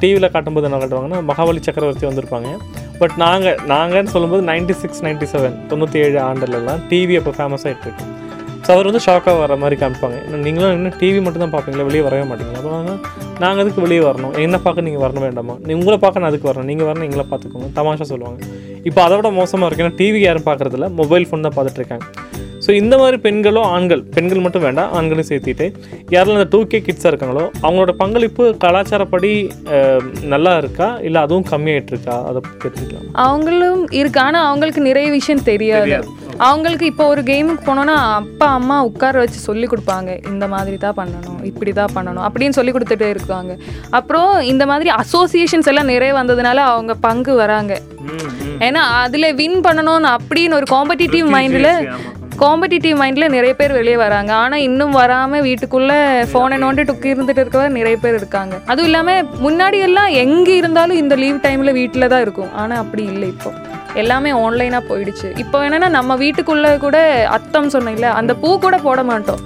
டிவியில் காட்டும்போது என்ன காட்டுவாங்கன்னா மகாபலி சக்கரவர்த்தி வந்திருப்பாங்க. பட் நாங்கள் நாங்கன்னு சொல்லும்போது நைன்டி சிக்ஸ் நைன்டி செவன் தொண்ணூற்றி ஏழு ஆண்டுலலாம் டிவி அப்போ ஃபேமஸ் ஆகிட்டு இருக்கு. அவர் வந்து ஷாக்காக வர மாதிரி காமிப்பாங்க. நீங்களும் இன்னும் டிவி மட்டும் தான் பார்ப்பீங்களா? வெளியே வரவே மாட்டீங்களா? அப்போ நாங்கள் நாங்கள் அதுக்கு வெளியே வரணும்? என்ன பார்க்க நீங்கள் வரணும் வேண்டாமா? நீங்கள் உங்களை பார்க்க நான் அதுக்கு வரணும்? நீங்கள் வரணும் எங்களை பார்த்துக்கோங்க. தமாஷா சொல்லுவாங்க. இப்போ அதை விட மோசமாக இருக்கு. ஏன்னா டிவி யாரும் பார்க்குறதில்ல. மொபைல் ஃபோன் தான் பார்த்துட்டு இருக்காங்க. ஸோ இந்த மாதிரி பெண்களும் ஆண்கள் பெண்கள் மட்டும் வேண்டாம் ஆண்களையும் சேர்த்திட்டு யாரெல்லாம் இந்த டூ கே கிட்ஸாக இருக்காங்களோ அவங்களோட பங்களிப்பு கலாச்சாரப்படி நல்லா இருக்கா? இல்லை அதுவும் கம்மியாயிட்டு இருக்கா அதை தெரிஞ்சுக்கலாம். அவங்களும் இருக்கு. ஆனால் அவங்களுக்கு நிறைய விஷயம் தெரியாது. அவங்களுக்கு இப்போ ஒரு கேமுக்கு போனோன்னா அப்பா அம்மா உட்கார வச்சு சொல்லி கொடுப்பாங்க. இந்த மாதிரி தான் பண்ணணும் இப்படி தான் பண்ணணும் அப்படின்னு சொல்லி கொடுத்துட்டே இருக்காங்க. அப்புறம் இந்த மாதிரி அசோசியேஷன்ஸ் எல்லாம் நிறைய வந்ததுனால அவங்க பங்கு வராங்க. ஏன்னா அதில் வின் பண்ணணும்னு அப்படின்னு ஒரு காம்படிட்டிவ் மைண்டில் காம்படிட்டிவ் மைண்டில் நிறைய பேர் வெளியே வராங்க. ஆனால் இன்னும் வராமல் வீட்டுக்குள்ளே ஃபோனை நோண்டி டுக்கி இருந்துட்டு இருக்கிற நிறைய பேர் இருக்காங்க. அதுவும் இல்லாமல் முன்னாடி எல்லாம் எங்கே இருந்தாலும் இந்த லீவ் டைமில் வீட்டில் தான் இருக்கும். ஆனால் அப்படி இல்லை இப்போ. எல்லாமே ஆன்லைனாக போயிடுச்சு. இப்போ என்னென்னா நம்ம வீட்டுக்குள்ளே கூட அத்தம் சொன்னேன்ல அந்த பூ கூட போட மாட்டோம்.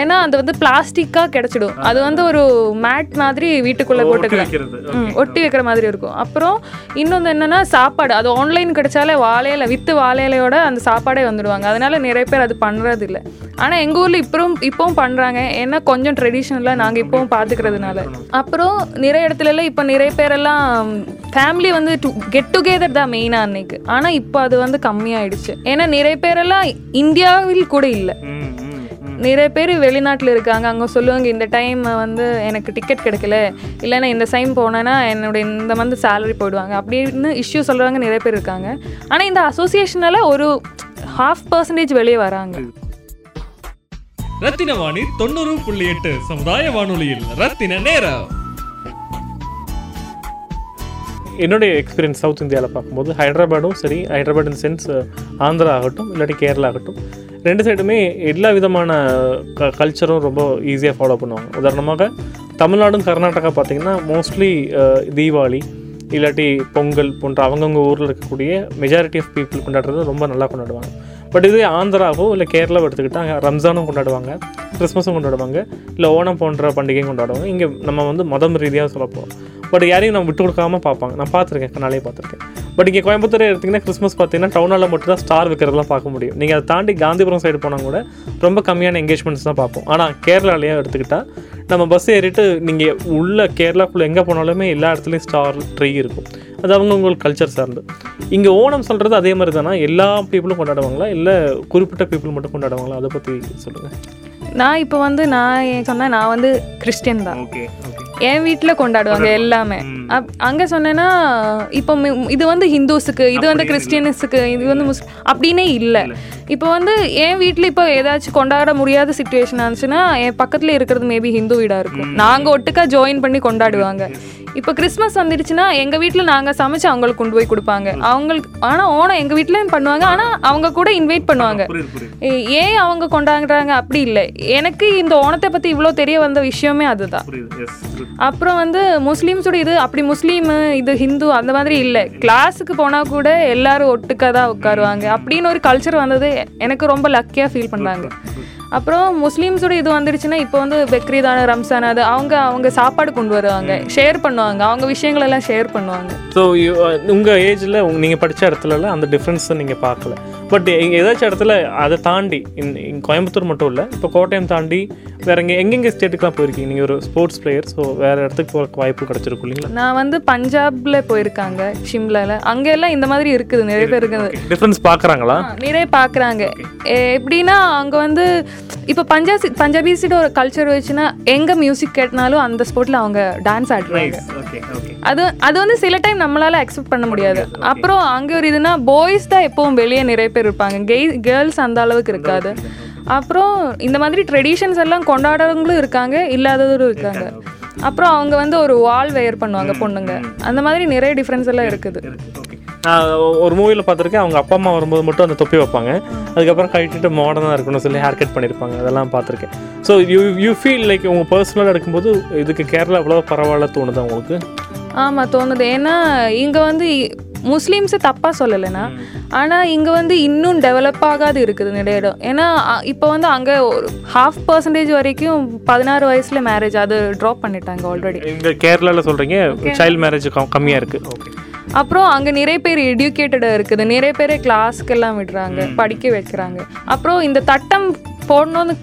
ஏன்னா அது வந்து பிளாஸ்டிக்காக கிடச்சிடும். அது வந்து ஒரு மேட் மாதிரி வீட்டுக்குள்ளே போட்டுக்கலாம். ஒட்டி வைக்கிற மாதிரி இருக்கும். அப்புறம் இன்னொன்று என்னன்னா சாப்பாடு. அது ஆன்லைன் கிடைச்சாலே வாழையில வித்து வாழையிலையோட அந்த சாப்பாடே வந்துடுவாங்க. அதனால நிறைய பேர் அது பண்ணுறது இல்லை ஆனால் எங்கள் ஊரில் இப்பவும் இப்பவும் பண்ணுறாங்க ஏன்னா கொஞ்சம் ட்ரெடிஷ்னலாக நாங்கள் இப்பவும் பார்த்துக்கிறதுனால அப்புறம் நிறைய இடத்துலலாம் இப்போ நிறைய பேரெல்லாம் ஃபேமிலி வந்து கெட் டுகெதர் தான் மெயினாக அன்னைக்கு. ஆனால் இப்போ அது வந்து கம்மியாயிடுச்சு. ஏன்னா நிறைய பேரெல்லாம் இந்தியாவில் கூட இல்லை. நிறைய பேர் வெளிநாட்டில் இருக்காங்க. அங்கே சொல்லுவாங்க இந்த டைம் வந்து எனக்கு டிக்கெட் கிடைக்கல. இல்லைன்னா இந்த சைம் போனேன்னா என்னுடைய இந்த மந்த் சேலரி போயிடுவாங்க. அப்படின்னு இஷ்யூ சொல்கிறவங்க நிறைய பேர் இருக்காங்க. ஆனால் இந்த அசோசியேஷனால ஒரு ஹாஃப் பர்சன்டேஜ் வெளியே வராங்க. ரத்தின வாணி தொண்ணூறு புள்ளி எட்டு சமுதாய வானொலியில் ரத்தின நேரம். என்னுடைய எக்ஸ்பீரியன்ஸ் சவுத் இந்தியாவில் பார்க்கும்போது ஹைதராபாடும் சரி ஹைதராபாத் இன் சென்ஸ் ஆந்திரா ஆகட்டும் இல்லாட்டி கேரளா ஆகட்டும் ரெண்டு சைடுமே எல்லா விதமான க கல்ச்சரும் ரொம்ப ஈஸியாக ஃபாலோ பண்ணுவாங்க. உதாரணமாக தமிழ்நாடும் கர்நாடகா பார்த்திங்கன்னா மோஸ்ட்லி தீபாவளி இல்லாட்டி பொங்கல் போன்ற அவங்கவுங்க ஊரில் இருக்கக்கூடிய மெஜாரிட்டி ஆஃப் பீப்புள் கொண்டாடுறது ரொம்ப நல்லா கொண்டாடுவாங்க. பட் இதே ஆந்திராவோ இல்லை கேரளாவோ எடுத்துக்கிட்டால் ரம்ஜானும் கொண்டாடுவாங்க கிறிஸ்மஸும் கொண்டாடுவாங்க இல்லை ஓணம் போன்ற பண்டிகையும் கொண்டாடுவாங்க. இங்கே நம்ம வந்து மதம் ரீதியாக சொல்லப்போம் பட் யாரையும் நம்ம விட்டு கொடுக்காம பார்ப்பாங்க. நான் பார்த்துருக்கேன் கண்ணாலே பார்த்துருக்கேன். பட் இங்கே கோயம்புத்தூர் எடுத்திங்கன்னா கிறிஸ்மஸ் பார்த்தீங்கன்னா டவுனால் மட்டும் தான் ஸ்டார் வைக்கிறதெல்லாம் பார்க்க முடியும். நீங்கள் அதை தாண்டி காந்திபுரம் சைடு போனால் கூட ரொம்ப கம்மியான என்கேஜ்மெண்ட்ஸ் தான் பார்ப்போம். ஆனால் கேரளாலேயே எடுத்துக்கிட்டால் நம்ம பஸ் ஏறிட்டு நீங்கள் உள்ள கேரளாக்குள்ளே எங்கே போனாலுமே எல்லா இடத்துலையும் ஸ்டார் ட்ரீ இருக்கும். அது அவங்கவுங்களுக்கு கல்ச்சர் சார்ந்து. இங்கே ஓணம் சொல்கிறது அதே மாதிரி தானே எல்லா பீப்புளும் கொண்டாடுவாங்களா? இல்லை குறிப்பிட்ட பீப்புள் மட்டும் கொண்டாடுவாங்களா? அதை பற்றி சொல்லுங்கள் நான் இப்போ வந்து நான் சொன்னேன் நான் வந்து கிறிஸ்டியன் தான். ஓகே ஓகே என் வீட்டில் கொண்டாடுவாங்க எல்லாமே. அங்கே சொன்னேன்னா இப்போ இது வந்து ஹிந்துஸுக்கு இது வந்து கிறிஸ்டியன்ஸுக்கு இது வந்து முஸ்லிம் அப்படின்னே இல்லை. இப்போ வந்து என் வீட்டில் இப்போ ஏதாச்சும் கொண்டாட முடியாத சுச்சுவேஷன் ஆச்சுன்னா என் பக்கத்தில் இருக்கிறது மேபி ஹிந்து வீடாக இருக்கும். நாங்கள் ஒட்டுக்கா ஜாயின் பண்ணி கொண்டாடுவாங்க. இப்போ கிறிஸ்மஸ் வந்துடுச்சுன்னா எங்கள் வீட்டில் நாங்கள் சமைச்சு அவங்களுக்கு கொண்டு போய் கொடுப்பாங்க. அவங்களுக்கு ஆனால் ஓணம் எங்கள் வீட்டில் பண்ணுவாங்க. ஆனால் அவங்க கூட இன்வைட் பண்ணுவாங்க. ஏன் அவங்க கொண்டாடுறாங்க? அப்படி இல்லை. எனக்கு இந்த ஓணத்தை பற்றி இவ்வளோ தெரிய வந்த விஷயமே அதுதான். அப்புறம் வந்து முஸ்லீம்ஸோட இது அப்படி முஸ்லீமு இது ஹிந்து அந்த மாதிரி இல்லை. கிளாஸுக்கு போனால் கூட எல்லாரும் ஒட்டுக்கா தான் உட்காருவாங்க. அப்படின்னு ஒரு கல்ச்சர் வந்தது எனக்கு ரொம்ப லக்கியாக ஃபீல் பண்ணாங்க. அப்புறம் முஸ்லீம்ஸோட இது வந்துடுச்சுன்னா இப்போ வந்து பக்ரீதான ரம்சான் அது அவங்க அவங்க சாப்பாடு கொண்டு வருவாங்க. ஷேர் பண்ணுவாங்க. அவங்க விஷயங்கள் எல்லாம் ஷேர் பண்ணுவாங்க. ஸோ உங்கள் ஏஜில் நீங்கள் படித்த இடத்துலலாம் அந்த டிஃப்ரென்ஸை நீங்கள் பார்க்கல. பட் இங்கே ஏதாச்சும் இடத்துல அதை தாண்டி கோயம்புத்தூர் மட்டும் இல்லை இப்போ கோட்டயம் தாண்டி வேற எங்கே எங்கெங்கே ஸ்டேட்டுக்குலாம் போயிருக்கீங்க? நீங்கள் ஒரு ஸ்போர்ட்ஸ் பிளேயர் ஸோ வேறு இடத்துக்கு போகிறக்கு வாய்ப்பு கிடச்சிருக்கும் இல்லைங்களா? நான் வந்து பஞ்சாப்ல போயிருக்காங்க ஷிம்லால. அங்க எல்லாம் இந்த மாதிரி இருக்குது நிறைய பேர் இருக்குது டிஃப்ரென்ஸ் பார்க்குறாங்களா? நிறைய பார்க்குறாங்க. எப்படின்னா அங்கே வந்து இப்போ பஞ்சாபி பஞ்சாபிஸோட ஒரு கல்ச்சர் வச்சுன்னா எங்கே மியூசிக் கேட்டினாலும் அந்த ஸ்போர்ட்டில் அவங்க டான்ஸ் ஆடுறாங்க அது அது வந்து சில டைம் நம்மளால அக்செப்ட் பண்ண முடியாது. அப்புறம் அங்கே ஒரு இதுனா பாய்ஸ் தான் எப்பவும் வெளியே நிறைய பேர் இருப்பாங்க. கெய் கேர்ள்ஸ் அந்த அளவுக்கு இருக்காது. அப்புறம் இந்த மாதிரி ட்ரெடிஷன்ஸ் எல்லாம் கொண்டாடுறவங்களும் இருக்காங்க இல்லாதவரும் இருக்காங்க. அப்புறம் அவங்க வந்து ஒரு வால் வெயர் பண்ணுவாங்க பொண்ணுங்க. அந்த மாதிரி நிறைய டிஃப்ரென்ஸ் எல்லாம் இருக்குது. நான் ஒரு மூவியில் பார்த்துருக்கேன். அவங்க அப்பா அம்மா வரும்போது மட்டும் அந்த தொப்பி வைப்பாங்க. அதுக்கப்புறம் கழட்டிட்டு மாடர்னாக இருக்கணும்னு சொல்லி ஹேர் கட் பண்ணியிருப்பாங்க. அதெல்லாம் பார்த்துருக்கேன். So you you feel like உங்கள் பர்சனலாக எடுக்கும்போது இதுக்கு கேரளா எவ்வளோ பரவாயில்ல தோணுதா உங்களுக்கு? ஆமாம் தோணுது. ஏன்னா இங்கே வந்து முஸ்லீம்ஸை தப்பாக சொல்லலைண்ணா ஆனால் இங்கே வந்து இன்னும் டெவலப் ஆகாது இருக்குது நிறைய இடம். ஏன்னா இப்போ வந்து அங்கே ஒரு ஹாஃப் பர்சன்டேஜ் வரைக்கும் பதினாறு வயசில் மேரேஜ் அது ட்ராப் பண்ணிட்டாங்க ஆல்ரெடி இங்கே கேரளாவில் சொல்கிறீங்க சைல்டு மேரேஜ் கம்மியாக இருக்குது ஓகே அப்புறம் அங்கே நிறைய பேர் எடியூகேட்டடாக இருக்குது. நிறைய பேர் கிளாஸ்க்கெல்லாம் விடுறாங்க படிக்க வைக்கிறாங்க. அப்புறம் இந்த தட்டம் போடணும்னு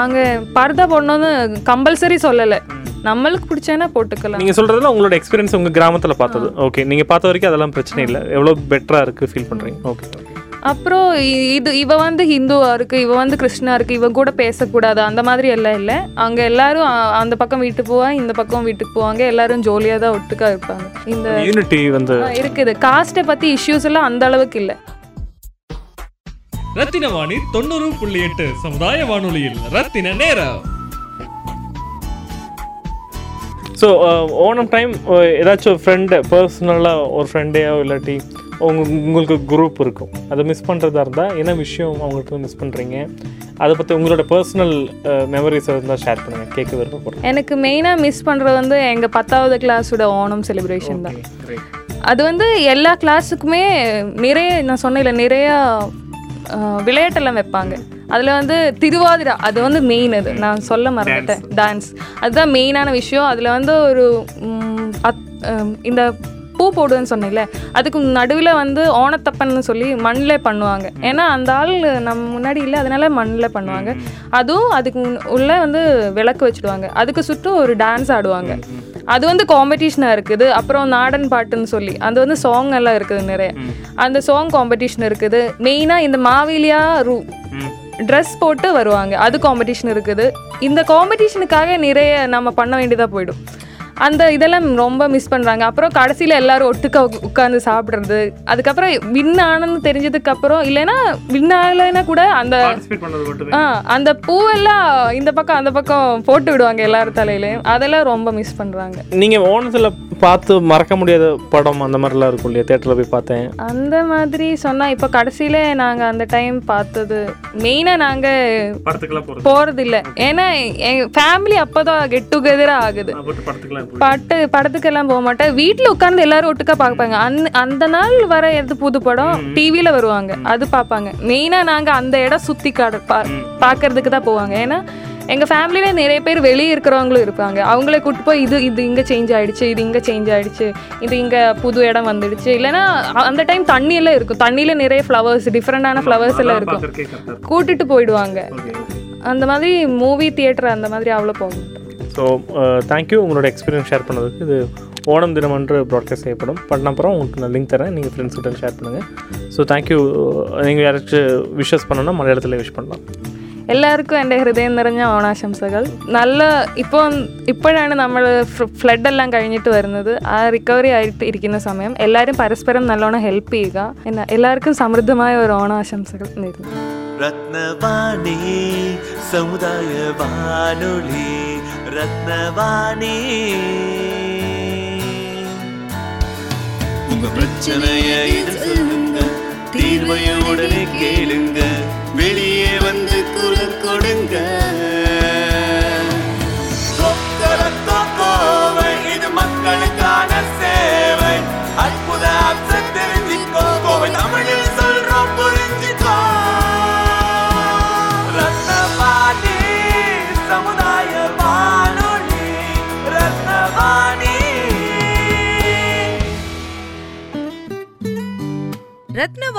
அங்கே பர்தா போடணும்னு கம்பல்சரி சொல்லலை. நம்மளுக்கு பிடிச்சேன்னா போட்டுக்கலாம். நீங்க சொல்றதுல உங்களோட எக்ஸ்பீரியன்ஸ் உங்க கிராமத்துல பார்த்தது. ஓகே நீங்க பார்த்த வரைக்கும் அதெல்லாம் பிரச்சனை இல்லை. எவ்வளவு பெட்டரா இருக்கு ஃபீல் பண்றீங்க? ஓகே அப்புறம் இ- இது இவ வந்து ஹிந்துவா இருக்கு இவ வந்து கிறிஸ்டினா இருக்கு இவ கூட பேசக்கூடாது அந்த மாதிரி எல்லாம் இல்லை. அங்க எல்லாரும் அந்த பக்கம் வீட்டுக்கு போவாங்க இந்த பக்கம் வீட்டுக்கு போவாங்க. எல்லாரும் ஜோலியா தான் ஒட்டுக்கா இருப்பாங்க. இந்த யூனிட்டி வந்து இருக்குது. காஸ்ட்டை பத்தி இஷ்யூஸ் எல்லாம் அந்த அளவுக்கு இல்லை. ரத்தின வாணி தொண்ணூறு புள்ளி எட்டு சமுதாய வானொலியில் ரத்தின நேரம். ஸோ ஓணம் டைம் ஏதாச்சும் ஃப்ரெண்டு பர்சனலாக ஒரு ஃப்ரெண்டையோ இல்லாட்டி உங்க உங்களுக்கு குரூப் இருக்கும். அதை மிஸ் பண்ணுறதா இருந்தால் என்ன விஷயம் அவங்கள்ட்ட மிஸ் பண்ணுறீங்க அதை பற்றி உங்களோட பர்சனல் மெமரிஸ் இருந்தால் ஷேர் பண்ணுங்கள் கேட்க விருப்பப்படுறேன். எனக்கு மெயினாக மிஸ் பண்ணுறது வந்து எங்கள் பத்தாவது கிளாஸோட ஓணம் செலிப்ரேஷன் தான். அது வந்து எல்லா கிளாஸுக்குமே நிறைய நான் சொன்னேன்ல நிறையா விளையாட்டெல்லாம் வைப்பாங்க. அதில் வந்து திருவாதிரா அது வந்து மெயின் அது. நான் சொல்ல மறந்துட்டேன். டான்ஸ் அதுதான் மெயினான விஷயம். அதில் வந்து ஒரு அத்- இந்த பூ போடுவேன்னு சொன்னேன்ல அதுக்கு நடுவில் வந்து ஓணத்தப்பன்னு சொல்லி மண்ணில் பண்ணுவாங்க. ஏன்னா அந்த ஆள் நம்ம முன்னாடி இல்லை அதனால மண்ணில் பண்ணுவாங்க. அதுவும் அதுக்கு உள்ள வந்து விளக்கு வச்சுடுவாங்க. அதுக்கு சுற்றும் ஒரு டான்ஸ் ஆடுவாங்க. அது வந்து காம்படிஷனாக இருக்குது. அப்புறம் நாடன் பாட்டுன்னு சொல்லி அது வந்து சாங் எல்லாம் இருக்குது நிறைய. அந்த சாங் காம்படிஷன் இருக்குது. மெயினாக இந்த மாவேலியா ரூ ட்ரெஸ் போட்டு வருவாங்க. அது காம்படிஷன் இருக்குது. இந்த காம்படிஷனுக்காக நிறைய நம்ம பண்ண வேண்டியதாக போயிடும். அந்த இதெல்லாம் ரொம்ப மிஸ் பண்ணுறாங்க அப்புறம் கடைசியில் எல்லாரும் ஒட்டுக்கா உட்காந்து சாப்பிட்றது. அதுக்கப்புறம் வின் ஆனன்னு தெரிஞ்சதுக்கு அப்புறம் இல்லைன்னா வின் ஆகலைன்னா கூட அந்த அந்த பூவெல்லாம் இந்த பக்கம் அந்த பக்கம் போட்டு விடுவாங்க எல்லாரும் தலையிலையும். அதெல்லாம் ரொம்ப மிஸ் பண்ணுறாங்க நீங்கள் ஓணத்தில் பார்த்து மறக்க முடியாத படம் அந்த மாதிரிலாம் இருக்கும் இல்லையா? தேட்டரில் போய் பார்த்தேன். அந்த மாதிரி சொன்னால் இப்போ கடைசியில் நாங்கள் அந்த டைம் பார்த்தது மெயினாக நாங்கள் போகிறது இல்லை ஏன்னா எங்கள் ஃபேமிலி அப்போ தான் கெட் டுகெதராக ஆகுது. பட்டு படத்துக்கெல்லாம் போக மாட்டேன். வீட்டில் உட்காந்து எல்லாரும் ஒட்டுக்கா பார்ப்பாங்க. அந்த அந்த நாள் வர எது புது படம் டிவியில் வருவாங்க. அது பார்ப்பாங்க. மெயினாக நாங்கள் அந்த இடம் சுற்றி காடு பா பார்க்கறதுக்கு தான் போவாங்க. ஏன்னா எங்கள் ஃபேமிலியில் நிறைய பேர் வெளியே இருக்கிறவங்களும் இருப்பாங்க அவங்கள கூட்டு போய் இது இது இங்கே சேஞ்ச் ஆயிடுச்சு இது இங்கே சேஞ்ச் ஆயிடுச்சு இது இங்கே புது இடம் வந்துடுச்சு. இல்லைன்னா அ- அந்த டைம் தண்ணி எல்லாம் இருக்கும். தண்ணியில் நிறைய ஃப்ளவர்ஸ் டிஃப்ரெண்டான ஃப்ளவர்ஸ் எல்லாம் இருக்கும். கூட்டிட்டு போயிடுவாங்க. அந்த மாதிரி மூவி தியேட்டர் அந்த மாதிரி அவ்வளோ போக மாட்டோம் ஸோ தேங்க்யூ உங்களோட எக்ஸ்பீரியன்ஸ் ஷேர் பண்ணதுக்கு இது ஓணம் தினம் அன்று ப்ராட்காஸ்ட் செய்யப்படும். பண்ண அப்புறம் உங்களுக்கு நான் லிங்க் தரேன். நீங்கள் ஃப்ரெண்ட்ஸ் கிட்ட ஷேர் பண்ணுங்கள் ஸோ தேங்க்யூ நீங்கள் யாராச்சும் விஷஸ் பண்ணணும்னா மலையாளத்தில் விஷ் பண்ணலாம். എല്ലാവർക്കും എൻ്റെ ഹൃദയം നിറഞ്ഞ ഓണാശംസകൾ നല്ല ഇപ്പോൾ ഇപ്പോഴാണ് നമ്മൾ ഫ്ലഡ് എല്ലാം കഴിഞ്ഞിട്ട് വരുന്നത് ആ റിക്കവറി ആയിട്ട് ഇരിക്കുന്ന സമയം എല്ലാവരും പരസ്പരം നല്ലോണം ഹെൽപ്പ് ചെയ്യുക എന്നാ എല്ലാവർക്കും സമൃദ്ധമായ ഒരു ഓണാശംസകൾ നേരുന്നു ரத்னவாணி சமுதாய வானொலி ரத்னவாணி உங்க பிரச்சனைய இது சொல்லுங்க தீர்வைய உடனே கேளுங்க வெளியே வந்து குரல் கொடுங்க.